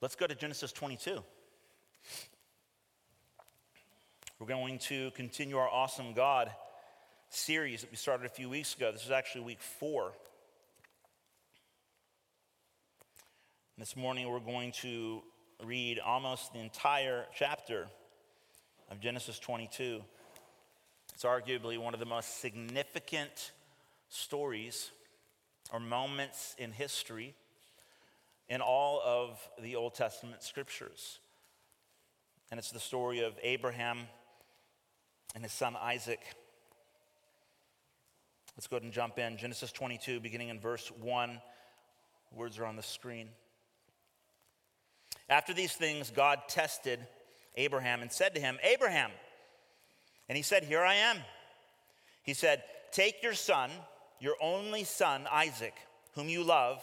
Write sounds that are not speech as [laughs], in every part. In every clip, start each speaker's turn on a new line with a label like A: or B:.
A: Let's go to Genesis 22. We're going to continue our Awesome God series that we started a few weeks ago. This is actually week four. This morning we're going to read almost the entire chapter of Genesis 22. It's arguably one of the most significant stories or moments in history in all of the Old Testament scriptures. And it's the story of Abraham and his son Isaac. Let's go ahead and jump in. Genesis 22, beginning in verse 1. Words are on the screen. After these things, God tested Abraham and said to him, Abraham. And he said, Here I am. He said, Take your son, your only son, Isaac, whom you love,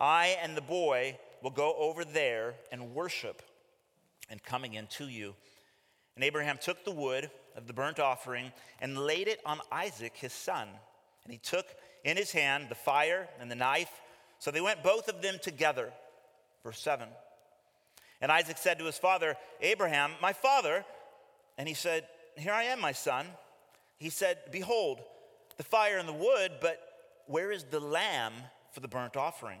A: I and the boy will go over there and worship, and coming in to you. And Abraham took the wood of the burnt offering and laid it on Isaac, his son. And he took in his hand the fire and the knife. So they went both of them together. Verse 7. And Isaac said to his father, Abraham, my father. And he said, Here I am, my son. He said, Behold, the fire and the wood, but where is the lamb for the burnt offering?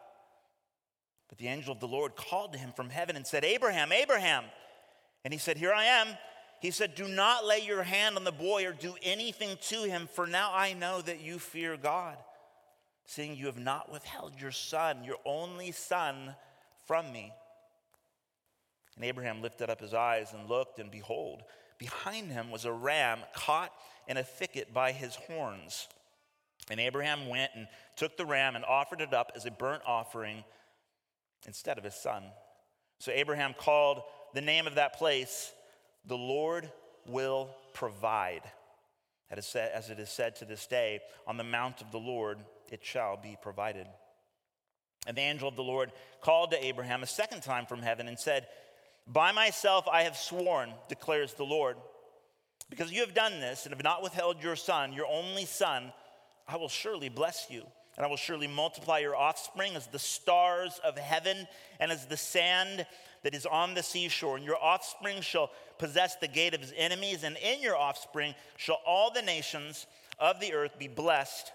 A: But the angel of the Lord called to him from heaven and said, Abraham, Abraham. And he said, Here I am. He said, Do not lay your hand on the boy or do anything to him, for now I know that you fear God, seeing you have not withheld your son, your only son, from me. And Abraham lifted up his eyes and looked, and behold, behind him was a ram caught in a thicket by his horns. And Abraham went and took the ram and offered it up as a burnt offering instead of his son. So Abraham called the name of that place, The Lord Will Provide. As it is said to this day, on the mount of the Lord it shall be provided. And the angel of the Lord called to Abraham a second time from heaven and said, By myself I have sworn, declares the Lord, because you have done this and have not withheld your son, your only son, I will surely bless you. And I will surely multiply your offspring as the stars of heaven and as the sand that is on the seashore. And your offspring shall possess the gate of his enemies, and in your offspring shall all the nations of the earth be blessed,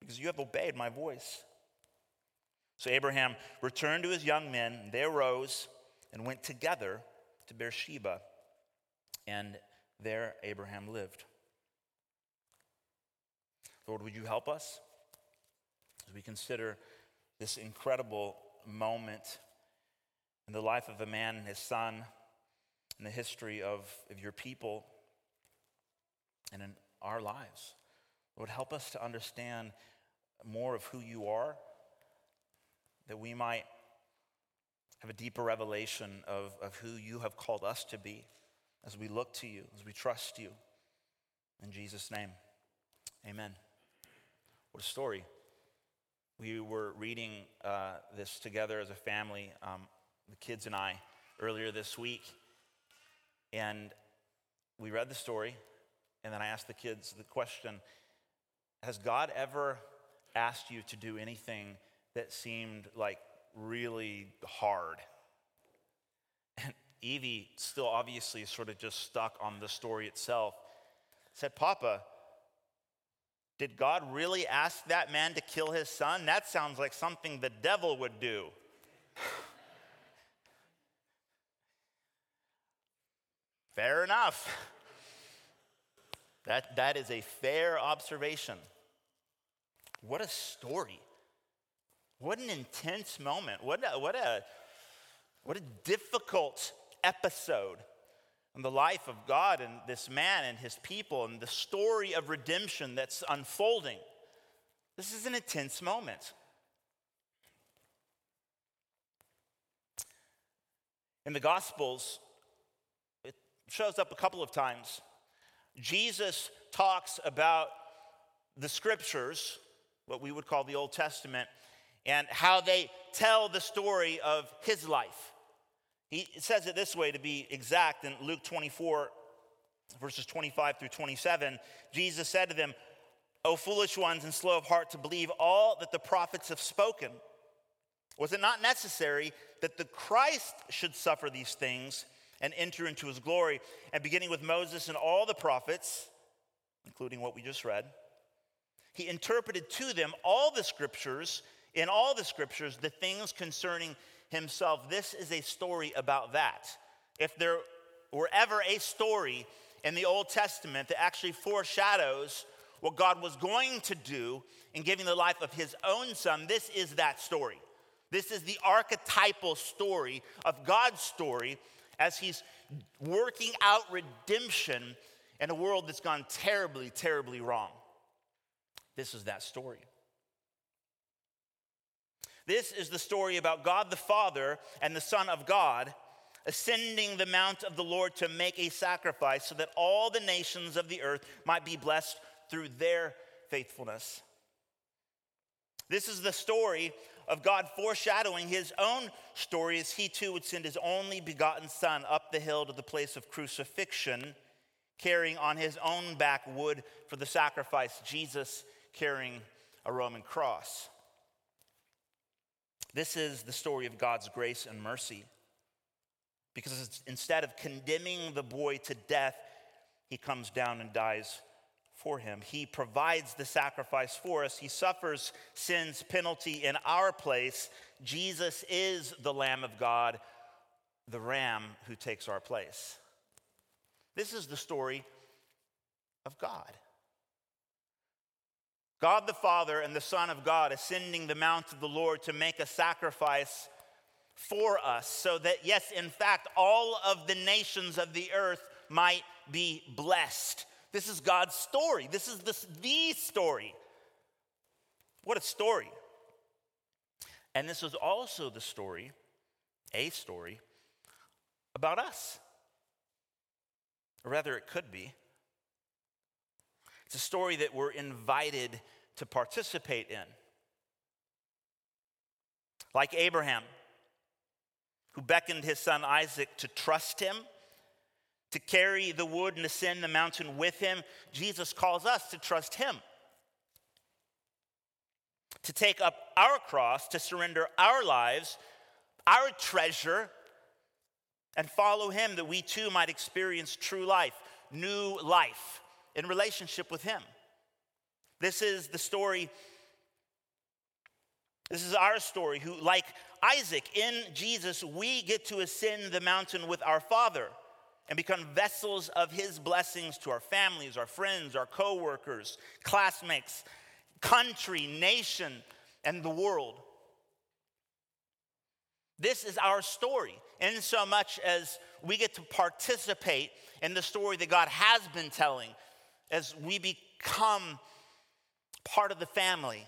A: because you have obeyed my voice. So Abraham returned to his young men, they arose and went together to Beersheba, and there Abraham lived. Lord, would you help us as we consider this incredible moment in the life of a man and his son, in the history of, of your people, and in our lives? Lord, help us to understand more of who you are, that we might have a deeper revelation of, of who you have called us to be as we look to you, as we trust you. In Jesus' name, amen. What a story. We were reading uh, this together as a family, um, the kids and I, earlier this week. And we read the story, and then I asked the kids the question Has God ever asked you to do anything that seemed like really hard? And Evie, still obviously sort of just stuck on the story itself, said, Papa, did God really ask that man to kill his son? That sounds like something the devil would do. [sighs] Fair enough. That, that is a fair observation. What a story. What an intense moment. What a, what a, what a difficult episode the life of God and this man and his people and the story of redemption that's unfolding. This is an intense moment. In the Gospels, it shows up a couple of times. Jesus talks about the scriptures, what we would call the Old Testament, and how they tell the story of his life. He says it this way to be exact in Luke 24, verses 25 through 27. Jesus said to them, O foolish ones and slow of heart to believe all that the prophets have spoken. Was it not necessary that the Christ should suffer these things and enter into his glory? And beginning with Moses and all the prophets, including what we just read, he interpreted to them all the scriptures, in all the scriptures, the things concerning himself. This is a story about that. If there were ever a story in the Old Testament that actually foreshadows what God was going to do in giving the life of his own son, this is that story. This is the archetypal story of God's story as he's working out redemption in a world that's gone terribly, terribly wrong. This is that story. This is the story about God the Father and the Son of God ascending the mount of the Lord to make a sacrifice so that all the nations of the earth might be blessed through their faithfulness. This is the story of God foreshadowing his own story as he too would send his only begotten Son up the hill to the place of crucifixion, carrying on his own back wood for the sacrifice, Jesus carrying a Roman cross. This is the story of God's grace and mercy. Because instead of condemning the boy to death, he comes down and dies for him. He provides the sacrifice for us. He suffers sin's penalty in our place. Jesus is the Lamb of God, the Ram who takes our place. This is the story of God. God the Father and the Son of God ascending the mount of the Lord to make a sacrifice for us, so that, yes, in fact, all of the nations of the earth might be blessed. This is God's story. This is the, the story. What a story. And this is also the story, a story, about us. Or rather, it could be. It's a story that we're invited to participate in. Like Abraham, who beckoned his son Isaac to trust him, to carry the wood and ascend the mountain with him, Jesus calls us to trust him. To take up our cross, to surrender our lives, our treasure, and follow him that we too might experience true life, new life in relationship with Him. This is the story, this is our story, who, like Isaac in Jesus, we get to ascend the mountain with our Father and become vessels of His blessings to our families, our friends, our co workers, classmates, country, nation, and the world. This is our story, in so much as we get to participate in the story that God has been telling as we become part of the family,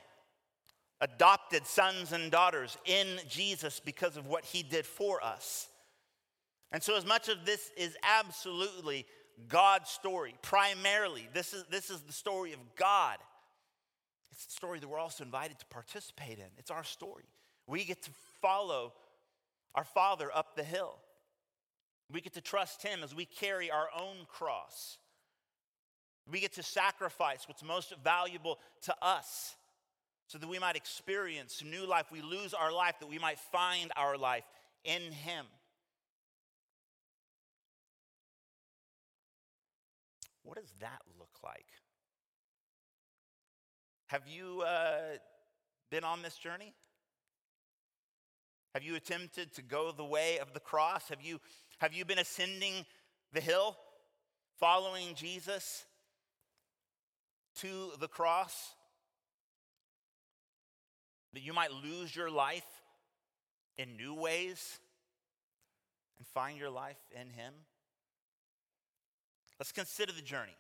A: adopted sons and daughters in Jesus because of what he did for us. And so, as much of this is absolutely God's story, primarily, this is, this is the story of God. It's the story that we're also invited to participate in. It's our story. We get to follow our Father up the hill. We get to trust Him as we carry our own cross. We get to sacrifice what's most valuable to us so that we might experience new life. We lose our life that we might find our life in Him. What does that look like? Have you uh, been on this journey? Have you attempted to go the way of the cross? Have you, have you been ascending the hill, following Jesus to the cross, that you might lose your life in new ways and find your life in Him? Let's consider the journey.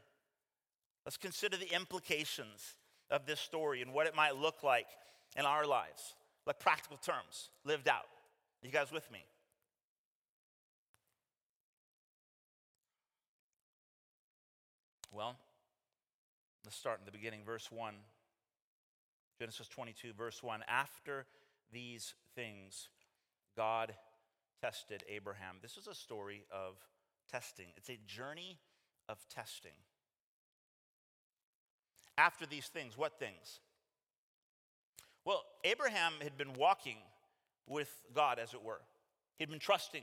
A: Let's consider the implications of this story and what it might look like in our lives, like practical terms lived out. You guys with me? Well, let's start in the beginning, verse 1. Genesis 22, verse 1. After these things, God tested Abraham. This is a story of testing, it's a journey of testing. After these things, what things? Well, Abraham had been walking with God, as it were. He'd been trusting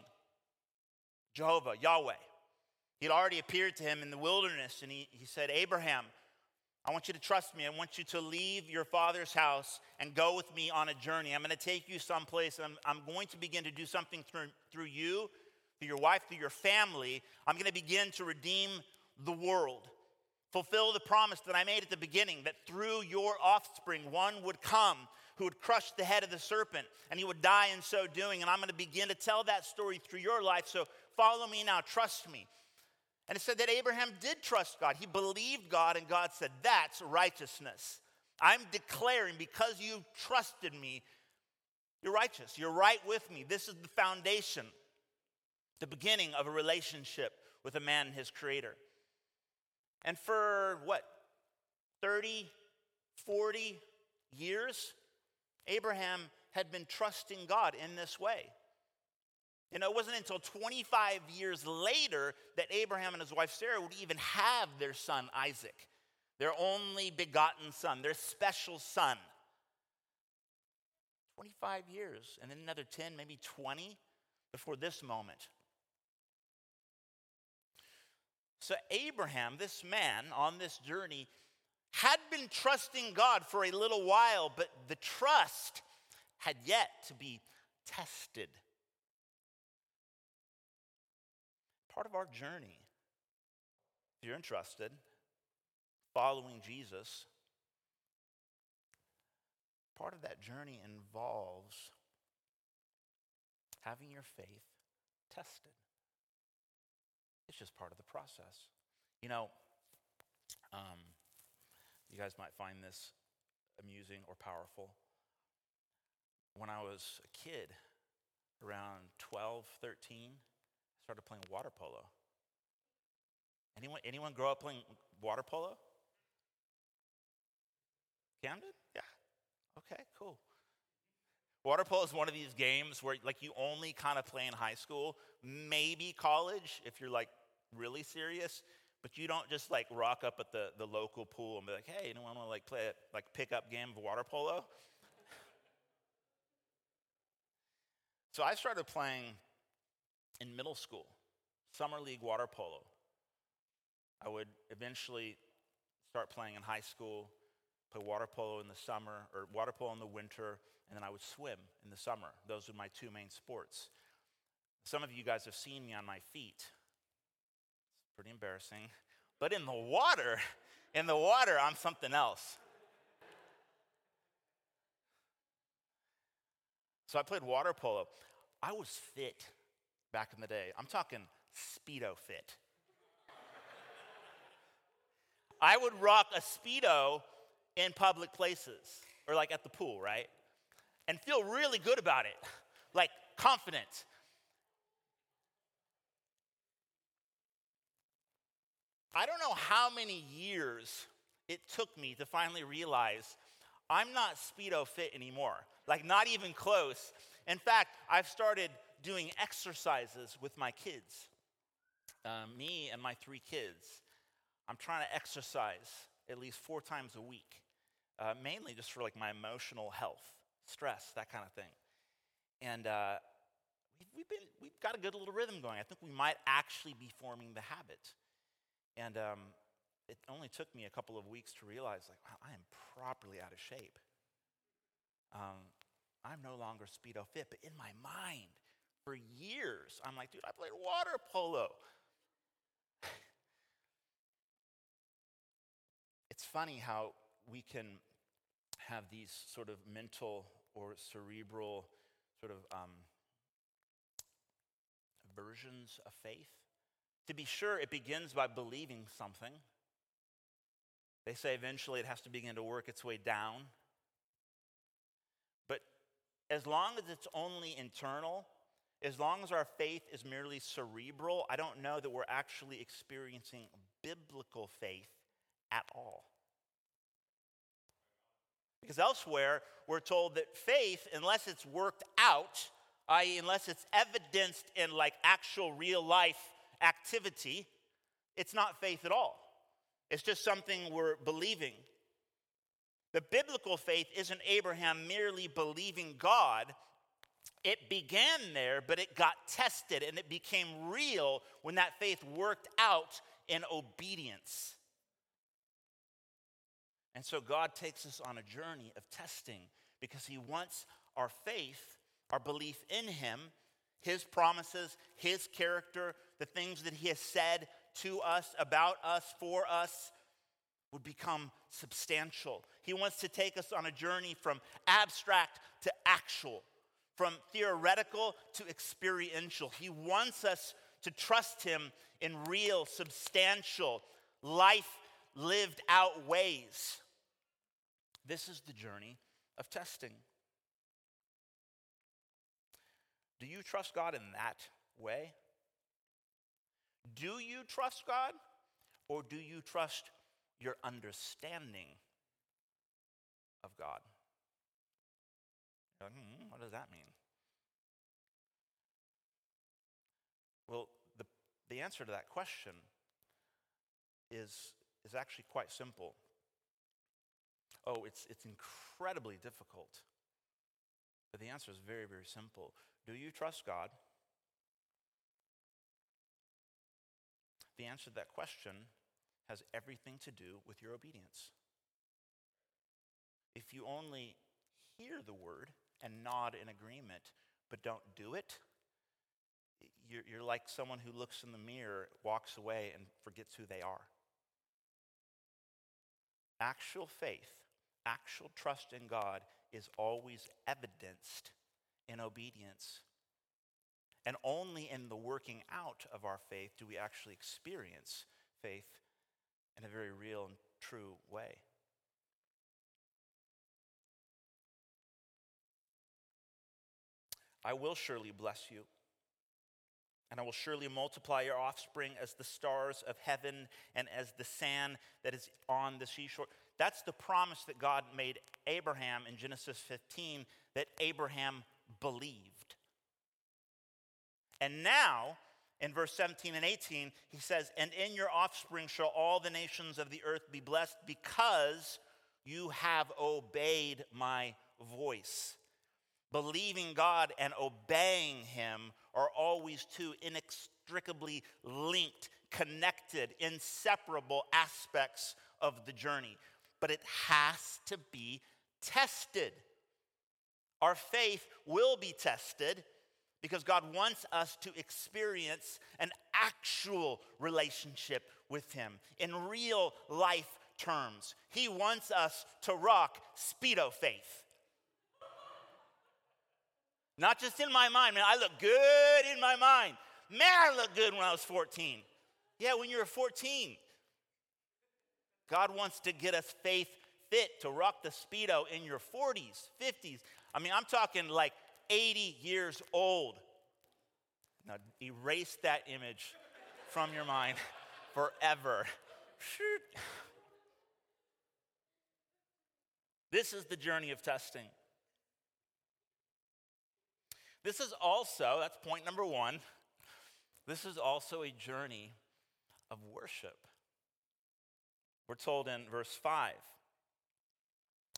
A: Jehovah, Yahweh. He'd already appeared to him in the wilderness, and he, he said, Abraham, I want you to trust me. I want you to leave your father's house and go with me on a journey. I'm going to take you someplace, I'm, I'm going to begin to do something through, through you, through your wife, through your family. I'm going to begin to redeem the world. Fulfill the promise that I made at the beginning that through your offspring, one would come who would crush the head of the serpent, and he would die in so doing. And I'm going to begin to tell that story through your life. So follow me now, trust me. And it said that Abraham did trust God. He believed God, and God said, That's righteousness. I'm declaring because you trusted me, you're righteous. You're right with me. This is the foundation, the beginning of a relationship with a man and his creator. And for what, 30, 40 years, Abraham had been trusting God in this way. You know, it wasn't until 25 years later that Abraham and his wife Sarah would even have their son Isaac, their only begotten son, their special son. 25 years, and then another 10, maybe 20 before this moment. So, Abraham, this man on this journey, had been trusting God for a little while, but the trust had yet to be tested. Part of our journey. If you're interested, following Jesus, part of that journey involves having your faith tested. It's just part of the process. You know, um, you guys might find this amusing or powerful. When I was a kid, around 12, 13, started playing water polo. Anyone, anyone grow up playing water polo? Camden? Yeah. Okay, cool. Water polo is one of these games where like you only kind of play in high school, maybe college if you're like really serious, but you don't just like rock up at the, the local pool and be like, hey, anyone want to like play a like pickup game of water polo? [laughs] so I started playing in middle school, summer league water polo. I would eventually start playing in high school, play water polo in the summer, or water polo in the winter, and then I would swim in the summer. Those were my two main sports. Some of you guys have seen me on my feet. It's pretty embarrassing. But in the water, in the water, I'm something else. So I played water polo. I was fit back in the day. I'm talking Speedo fit. I would rock a Speedo in public places or like at the pool, right? And feel really good about it, like confident. I don't know how many years it took me to finally realize I'm not Speedo fit anymore, like not even close. In fact, I've started doing exercises with my kids, uh, me and my three kids. I'm trying to exercise at least four times a week, uh, mainly just for like my emotional health, stress, that kind of thing. And uh, we've, been, we've got a good little rhythm going. I think we might actually be forming the habit. And um, it only took me a couple of weeks to realize, like, wow, I am properly out of shape. Um, I'm no longer speedo fit, but in my mind, for years. I'm like, dude, I played water polo. [laughs] it's funny how we can have these sort of mental or cerebral sort of um, versions of faith. To be sure, it begins by believing something. They say eventually it has to begin to work its way down. But as long as it's only internal, as long as our faith is merely cerebral, I don't know that we're actually experiencing biblical faith at all. Because elsewhere, we're told that faith, unless it's worked out, i.e., unless it's evidenced in like actual real life activity, it's not faith at all. It's just something we're believing. The biblical faith isn't Abraham merely believing God. It began there, but it got tested and it became real when that faith worked out in obedience. And so God takes us on a journey of testing because He wants our faith, our belief in Him, His promises, His character, the things that He has said to us, about us, for us, would become substantial. He wants to take us on a journey from abstract to actual, from theoretical to experiential. He wants us to trust Him in real, substantial, life lived out ways. This is the journey of testing. Do you trust God in that way? Do you trust God or do you trust your understanding of God? hmm, what does that mean? Well, the, the answer to that question is, is actually quite simple. Oh, it's, it's incredibly difficult. But the answer is very, very simple. Do you trust God? The answer to that question has everything to do with your obedience. If you only hear the word and nod in agreement, but don't do it, you're, you're like someone who looks in the mirror, walks away, and forgets who they are. Actual faith actual trust in God is always evidenced in obedience. And only in the working out of our faith do we actually experience faith in a very real and true way. I will surely bless you, and I will surely multiply your offspring as the stars of heaven and as the sand that is on the seashore. That's the promise that God made Abraham in Genesis 15 that Abraham believed. And now, in verse 17 and 18, he says, And in your offspring shall all the nations of the earth be blessed because you have obeyed my voice. Believing God and obeying him are always two inextricably linked, connected, inseparable aspects of the journey but it has to be tested. Our faith will be tested because God wants us to experience an actual relationship with Him in real life terms. He wants us to rock Speedo faith. Not just in my mind, man, I look good in my mind. Man, I looked good when I was 14. Yeah, when you were 14, God wants to get us faith fit to rock the Speedo in your 40s, 50s. I mean, I'm talking like 80 years old. Now, erase that image from your mind [laughs] forever. This is the journey of testing. This is also, that's point number one, this is also a journey of worship. We're told in verse 5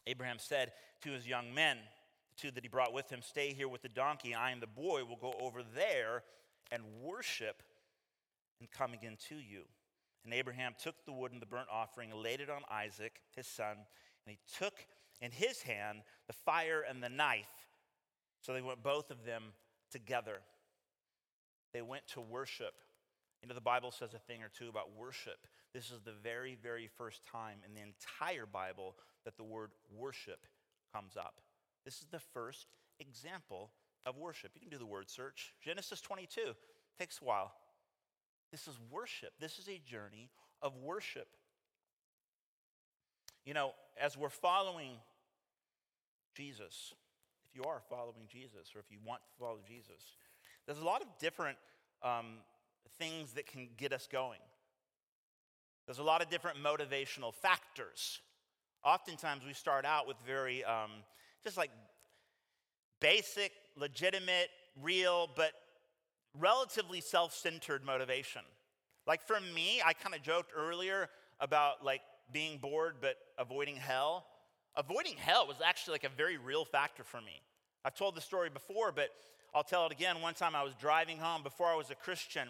A: Abraham said to his young men, the two that he brought with him, Stay here with the donkey. I and the boy will go over there and worship and come again to you. And Abraham took the wood and the burnt offering, and laid it on Isaac, his son, and he took in his hand the fire and the knife. So they went both of them together. They went to worship You know, the Bible says a thing or two about worship. This is the very, very first time in the entire Bible that the word worship comes up. This is the first example of worship. You can do the word search. Genesis 22 takes a while. This is worship. This is a journey of worship. You know, as we're following Jesus, if you are following Jesus or if you want to follow Jesus, there's a lot of different um, things that can get us going. There's a lot of different motivational factors. Oftentimes, we start out with very, um, just like basic, legitimate, real, but relatively self centered motivation. Like for me, I kind of joked earlier about like being bored but avoiding hell. Avoiding hell was actually like a very real factor for me. I've told the story before, but I'll tell it again. One time I was driving home before I was a Christian.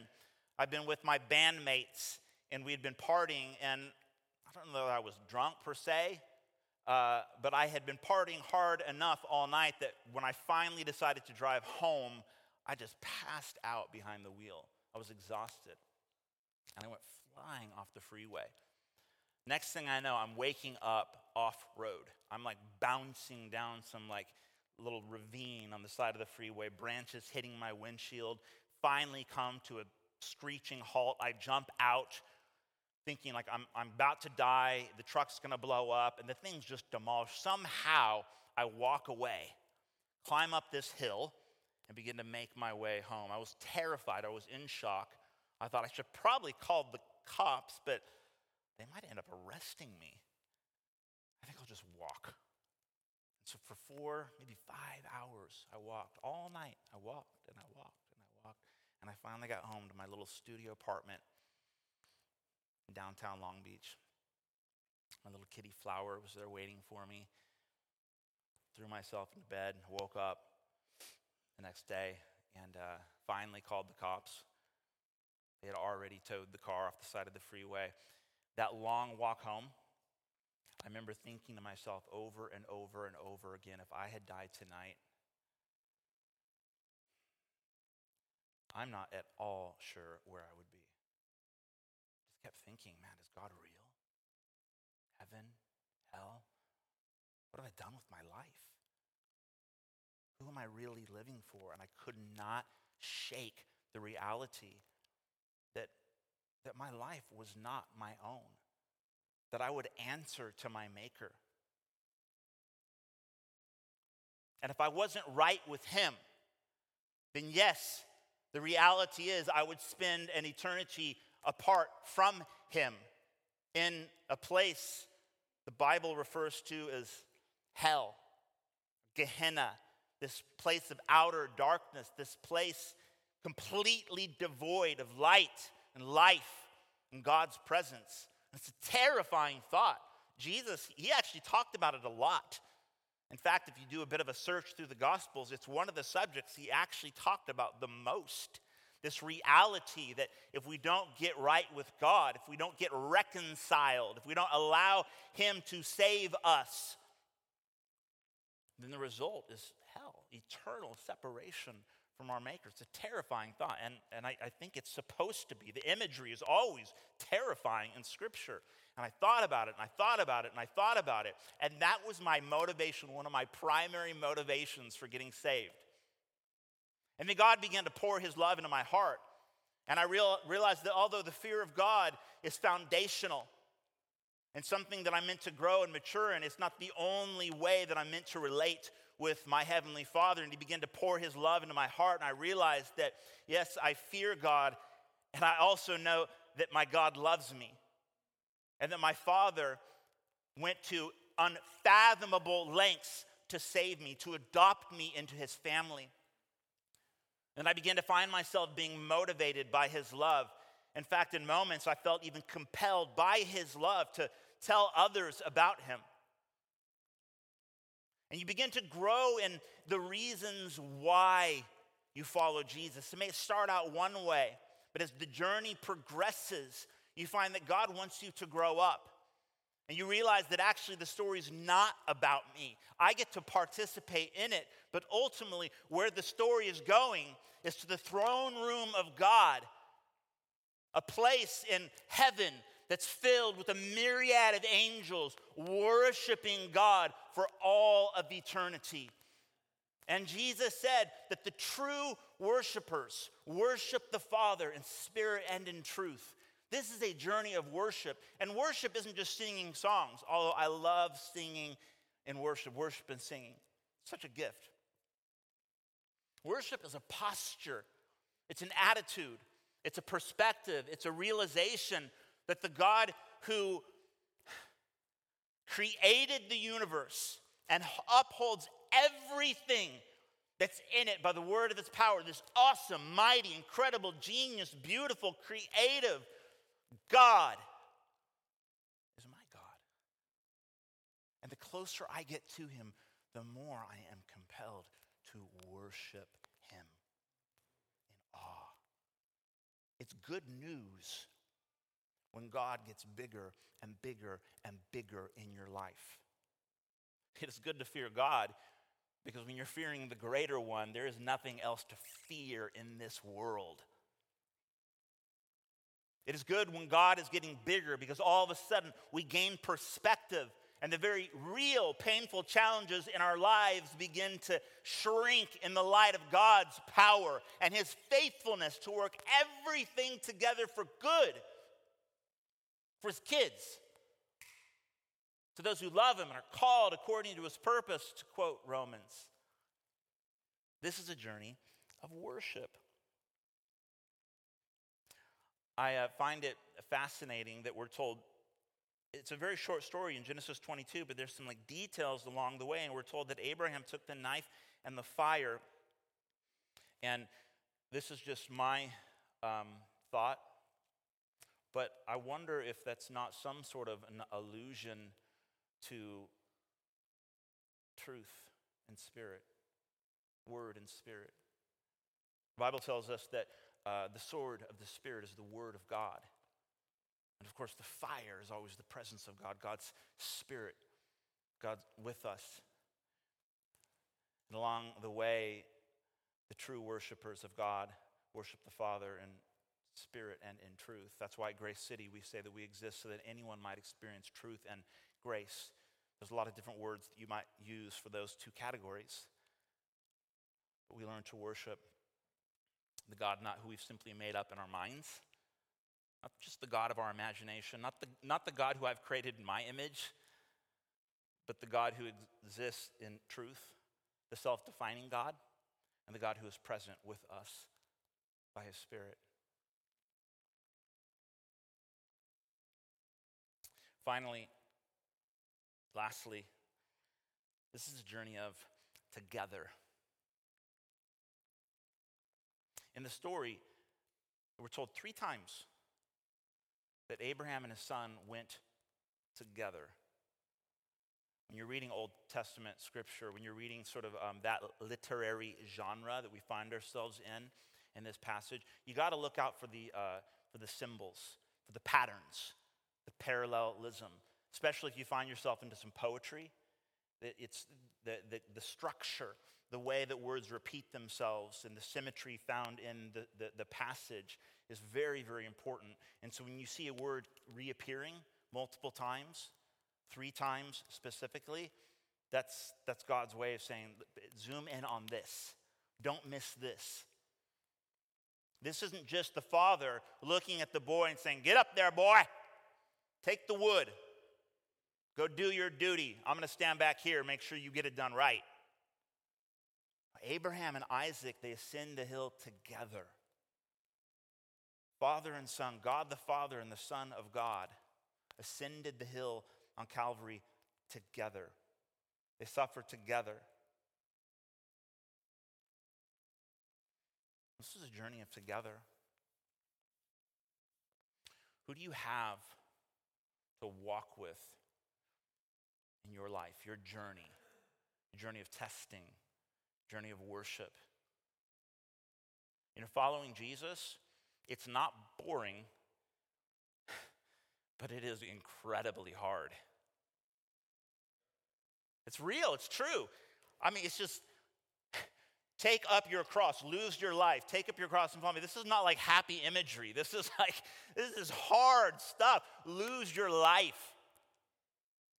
A: I'd been with my bandmates and we had been partying, and I don't know that I was drunk per se, uh, but I had been partying hard enough all night that when I finally decided to drive home, I just passed out behind the wheel. I was exhausted. And I went flying off the freeway. Next thing I know, I'm waking up off road. I'm like bouncing down some like little ravine on the side of the freeway, branches hitting my windshield. Finally, come to a screeching halt. I jump out, thinking like I'm, I'm about to die, the truck's gonna blow up, and the thing's just demolished. Somehow, I walk away, climb up this hill, and begin to make my way home. I was terrified, I was in shock. I thought I should probably call the cops, but they might end up arresting me. Just walk. And so for four, maybe five hours, I walked all night. I walked and I walked and I walked. And I finally got home to my little studio apartment in downtown Long Beach. My little kitty flower was there waiting for me. Threw myself into bed, woke up the next day, and uh, finally called the cops. They had already towed the car off the side of the freeway. That long walk home, I remember thinking to myself over and over and over again if I had died tonight, I'm not at all sure where I would be. Just kept thinking, man, is God real? Heaven? Hell? What have I done with my life? Who am I really living for? And I could not shake the reality that that my life was not my own, that I would answer to my Maker. And if I wasn't right with Him, then yes, the reality is I would spend an eternity apart from Him in a place the Bible refers to as hell, Gehenna, this place of outer darkness, this place completely devoid of light and life and God's presence. It's a terrifying thought. Jesus, he actually talked about it a lot. In fact, if you do a bit of a search through the Gospels, it's one of the subjects he actually talked about the most. This reality that if we don't get right with God, if we don't get reconciled, if we don't allow Him to save us, then the result is hell, eternal separation from our Maker. It's a terrifying thought, and, and I, I think it's supposed to be. The imagery is always terrifying in Scripture. And I thought about it, and I thought about it, and I thought about it. And that was my motivation, one of my primary motivations for getting saved. And then God began to pour His love into my heart. And I real, realized that although the fear of God is foundational and something that I'm meant to grow and mature in, it's not the only way that I'm meant to relate with my Heavenly Father, and He began to pour His love into my heart. And I realized that, yes, I fear God, and I also know that my God loves me, and that my Father went to unfathomable lengths to save me, to adopt me into His family. And I began to find myself being motivated by His love. In fact, in moments, I felt even compelled by His love to tell others about Him. And you begin to grow in the reasons why you follow Jesus. It may start out one way, but as the journey progresses, you find that God wants you to grow up. And you realize that actually the story is not about me. I get to participate in it, but ultimately, where the story is going is to the throne room of God a place in heaven that's filled with a myriad of angels worshiping God for all of eternity. And Jesus said that the true worshipers worship the Father in spirit and in truth. This is a journey of worship. And worship isn't just singing songs, although I love singing and worship, worship and singing. Such a gift. Worship is a posture, it's an attitude, it's a perspective, it's a realization that the God who created the universe and upholds everything that's in it by the word of its power, this awesome, mighty, incredible, genius, beautiful, creative God is my God. And the closer I get to him, the more I am compelled to worship him in awe. It's good news when God gets bigger and bigger and bigger in your life. It is good to fear God because when you're fearing the greater one, there is nothing else to fear in this world. It is good when God is getting bigger because all of a sudden we gain perspective and the very real painful challenges in our lives begin to shrink in the light of God's power and His faithfulness to work everything together for good for His kids. To those who love Him and are called according to His purpose, to quote Romans. This is a journey of worship. I uh, find it fascinating that we're told it's a very short story in Genesis 22, but there's some like details along the way, and we're told that Abraham took the knife and the fire, and this is just my um, thought, but I wonder if that's not some sort of an allusion to truth and spirit, word and spirit. The Bible tells us that uh, the sword of the Spirit is the Word of God. And of course, the fire is always the presence of God, God's Spirit, God with us. And along the way, the true worshipers of God worship the Father in spirit and in truth. That's why at Grace City we say that we exist so that anyone might experience truth and grace. There's a lot of different words that you might use for those two categories. But we learn to worship the God not who we've simply made up in our minds, not just the God of our imagination, not the, not the God who I've created in my image, but the God who exists in truth, the self defining God, and the God who is present with us by his Spirit. Finally, lastly, this is a journey of together. In the story, we're told three times that Abraham and his son went together. When you're reading Old Testament scripture, when you're reading sort of um, that literary genre that we find ourselves in in this passage, you got to look out for the, uh, for the symbols, for the patterns, the parallelism, especially if you find yourself into some poetry. It's the, the, the structure the way that words repeat themselves and the symmetry found in the, the, the, passage is very, very important. And so when you see a word reappearing multiple times, three times specifically, that's, that's God's way of saying, zoom in on this. Don't miss this. This isn't just the father looking at the boy and saying, Get up there, boy. Take the wood. Go do your duty. I'm going to stand back here, make sure you get it done right. Abraham and Isaac, they ascend the hill together. Father and Son, God the Father and the Son of God, ascended the hill on Calvary together. They suffered together. This is a journey of together. Who do you have to walk with in your life, your journey, journey of testing, journey of worship. You know, following Jesus, it's not boring, [laughs] but it is incredibly hard. It's real, it's true. I mean, it's just, Take up your cross, lose your life, take up your cross and follow me. This is not like happy imagery. [laughs] This is like, this is hard stuff. Lose your life.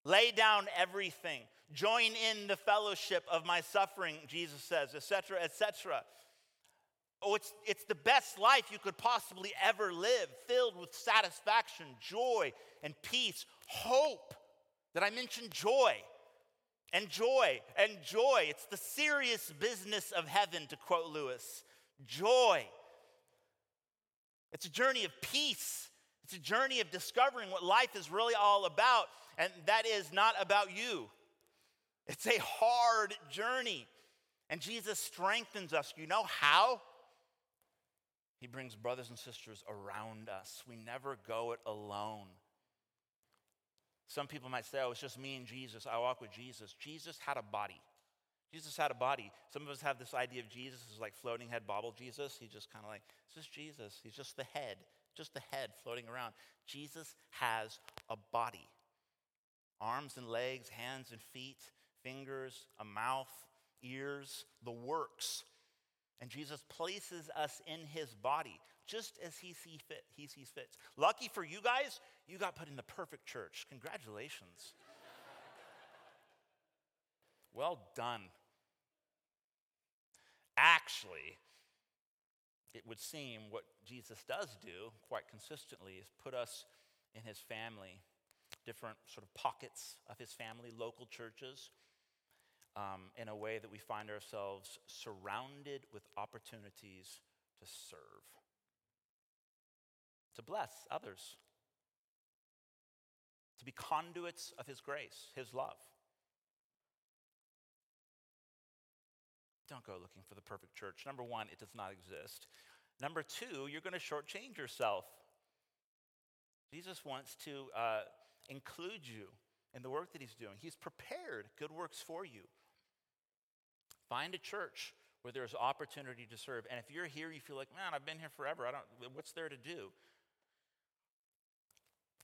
A: Lay down everything. Join in the fellowship of my suffering, Jesus says, etc., etc. Oh, it's, it's the best life you could possibly ever live, filled with satisfaction, joy, and peace, hope. Did I mention joy? And joy, and joy. It's the serious business of heaven, to quote Lewis. Joy. It's a journey of peace. It's a journey of discovering what life is really all about, and that is not about you. It's a hard journey, and Jesus strengthens us. You know how? He brings brothers and sisters around us. We never go it alone. Some people might say, oh, it's just me and Jesus. I walk with Jesus. Jesus had a body. Jesus had a body. Some of us have this idea of Jesus as like floating head bobble Jesus. He's just kind of like, this is Jesus. He's just the head, just the head floating around. Jesus has a body arms and legs, hands and feet, fingers, a mouth, ears, the works. And Jesus places us in his body just as he sees fit. He sees fit. Lucky for you guys, you got put in the perfect church. Congratulations. [laughs] well done. Actually, it would seem what Jesus does do quite consistently is put us in his family, different sort of pockets of his family, local churches um, in a way that we find ourselves surrounded with opportunities to serve, to bless others, to be conduits of His grace, His love. Don't go looking for the perfect church. Number one, it does not exist. Number two, you're going to shortchange yourself. Jesus wants to uh, include you in the work that he's doing. He's prepared good works for you. Find a church where there's opportunity to serve. And if you're here, you feel like, man, I've been here forever. I don't, what's there to do?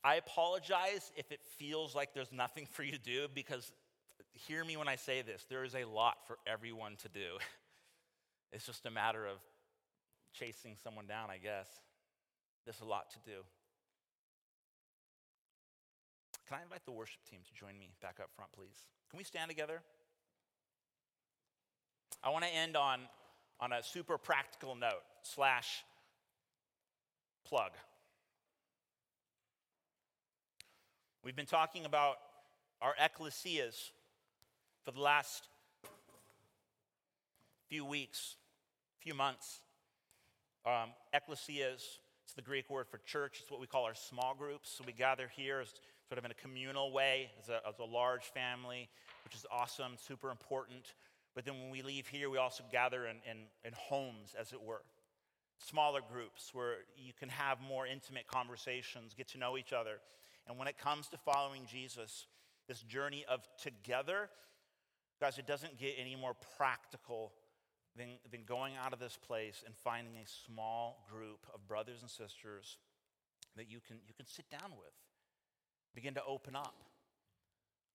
A: I apologize if it feels like there's nothing for you to do because hear me when I say this. There is a lot for everyone to do. [laughs] It's just a matter of chasing someone down, I guess. There's a lot to do. Can I invite the worship team to join me back up front, please? Can we stand together? I want to end on, on a super practical note slash plug. We've been talking about our ecclesias for the last few weeks, few months. Um, ecclesias, it's the Greek word for church. It's what we call our small groups. So we gather here as sort of in a communal way, as a, as a large family, which is awesome, super important. But then when we leave here, we also gather in, in, in homes, as it were. Smaller groups where you can have more intimate conversations, get to know each other. And when it comes to following Jesus, this journey of together, guys, it doesn't get any more practical than, than going out of this place and finding a small group of brothers and sisters that you can, you can sit down with, begin to open up.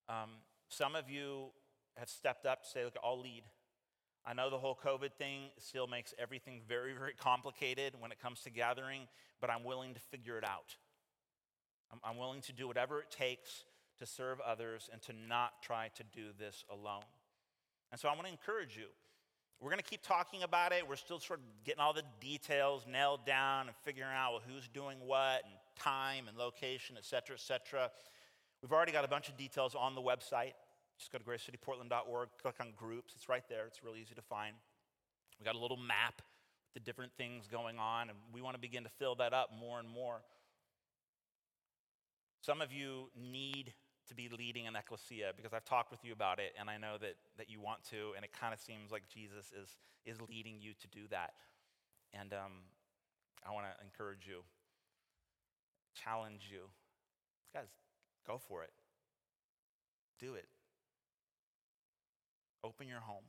A: Um, some of you have stepped up to say, look, I'll lead. I know the whole COVID thing still makes everything very, very complicated when it comes to gathering, but I'm willing to figure it out. I'm, willing to do whatever it takes to serve others and to not try to do this alone. And so I want to encourage you. We're going to keep talking about it. We're still sort of getting all the details nailed down and figuring out well, who's doing what and time and location, et cetera, et cetera. We've already got a bunch of details on the website. Just go to gracecityportland.org, click on groups. It's right there. It's really easy to find. We got a little map with the different things going on, and we want to begin to fill that up more and more. Some of you need to be leading an ecclesia because I've talked with you about it, and I know that, that you want to, and it kind of seems like Jesus is, is leading you to do that. And um, I want to encourage you, challenge you. Guys, go for it. Do it. Open your home.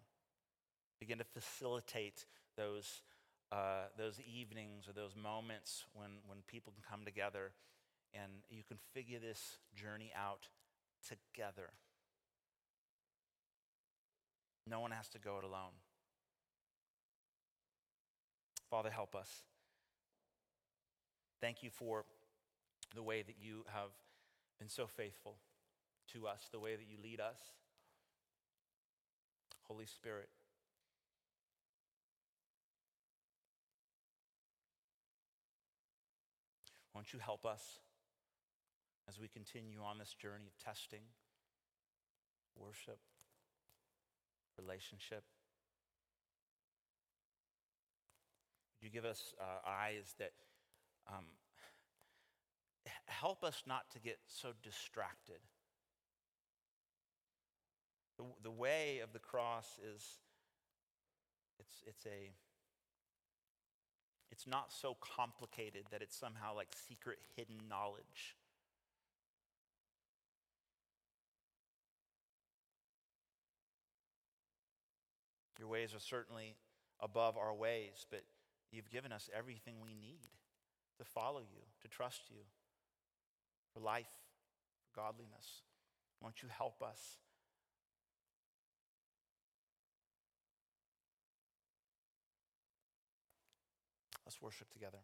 A: Begin to facilitate those, uh, those evenings or those moments when, when people can come together and you can figure this journey out together. No one has to go it alone. Father, help us. Thank you for the way that you have been so faithful to us, the way that you lead us. Holy Spirit, won't you help us as we continue on this journey of testing, worship, relationship? Would you give us uh, eyes that um, help us not to get so distracted? The, the way of the cross is it's, it's a it's not so complicated that it's somehow like secret hidden knowledge. Your ways are certainly above our ways, but you've given us everything we need to follow you, to trust you, for life, for godliness. Won't you help us? Let's worship together.